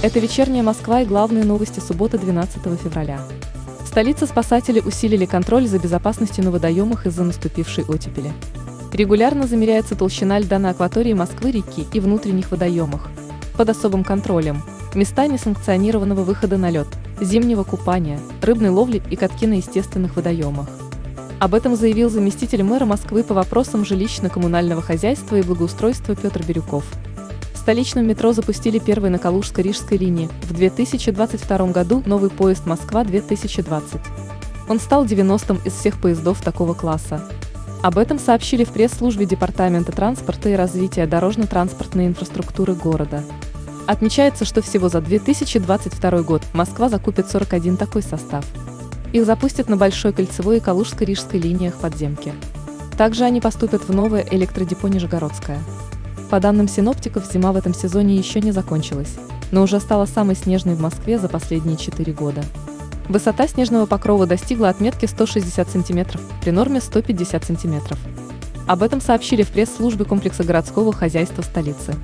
Это вечерняя Москва и главные новости субботы 12 февраля. В столице спасатели усилили контроль за безопасностью на водоемах из-за наступившей оттепели. Регулярно замеряется толщина льда на акватории Москвы-реки и внутренних водоемах. Под особым контролем места несанкционированного выхода на лед, зимнего купания, рыбной ловли и катки на естественных водоемах. Об этом заявил заместитель мэра Москвы по вопросам жилищно-коммунального хозяйства и благоустройства Петр Бирюков. Столичном метро запустили первый на Калужско-Рижской линии. В 2022 году новый поезд «Москва-2020». Он стал 90-м из всех поездов такого класса. Об этом сообщили в пресс-службе Департамента транспорта и развития дорожно-транспортной инфраструктуры города. Отмечается, что всего за 2022 год Москва закупит 41 такой состав. Их запустят на Большой кольцевой и Калужско-Рижской линиях подземки. Также они поступят в новое электродепо Нижегородское. По данным синоптиков, зима в этом сезоне еще не закончилась, но уже стала самой снежной в Москве за последние 4 года. Высота снежного покрова достигла отметки 160 см при норме 150 см. Об этом сообщили в пресс-службе комплекса городского хозяйства столицы.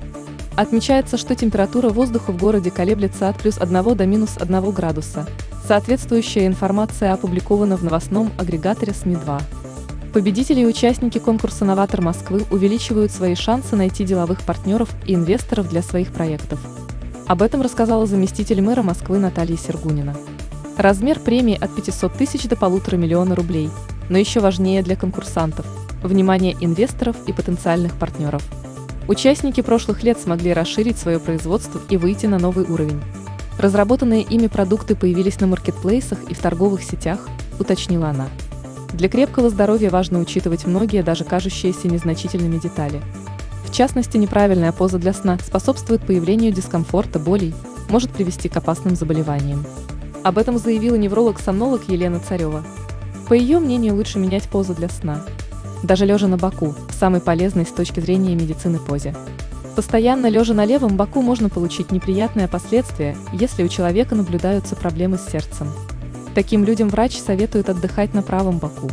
Отмечается, что температура воздуха в городе колеблется от плюс 1 до минус 1 градуса. Соответствующая информация опубликована в новостном агрегаторе СМИ-2. Победители и участники конкурса «Новатор Москвы» увеличивают свои шансы найти деловых партнеров и инвесторов для своих проектов. Об этом рассказала заместитель мэра Москвы Наталья Сергунина. Размер премии от 500 тысяч до полутора миллиона рублей, но еще важнее для конкурсантов – внимание инвесторов и потенциальных партнеров – Участники прошлых лет смогли расширить свое производство и выйти на новый уровень. Разработанные ими продукты появились на маркетплейсах и в торговых сетях, уточнила она. Для крепкого здоровья важно учитывать многие, даже кажущиеся незначительными детали. В частности, неправильная поза для сна способствует появлению дискомфорта, болей, может привести к опасным заболеваниям. Об этом заявила невролог-сомнолог Елена Царева. По ее мнению, лучше менять позу для сна – даже лежа на боку, самый полезный с точки зрения медицины позе. Постоянно лежа на левом боку можно получить неприятные последствия, если у человека наблюдаются проблемы с сердцем. Таким людям врач советует отдыхать на правом боку.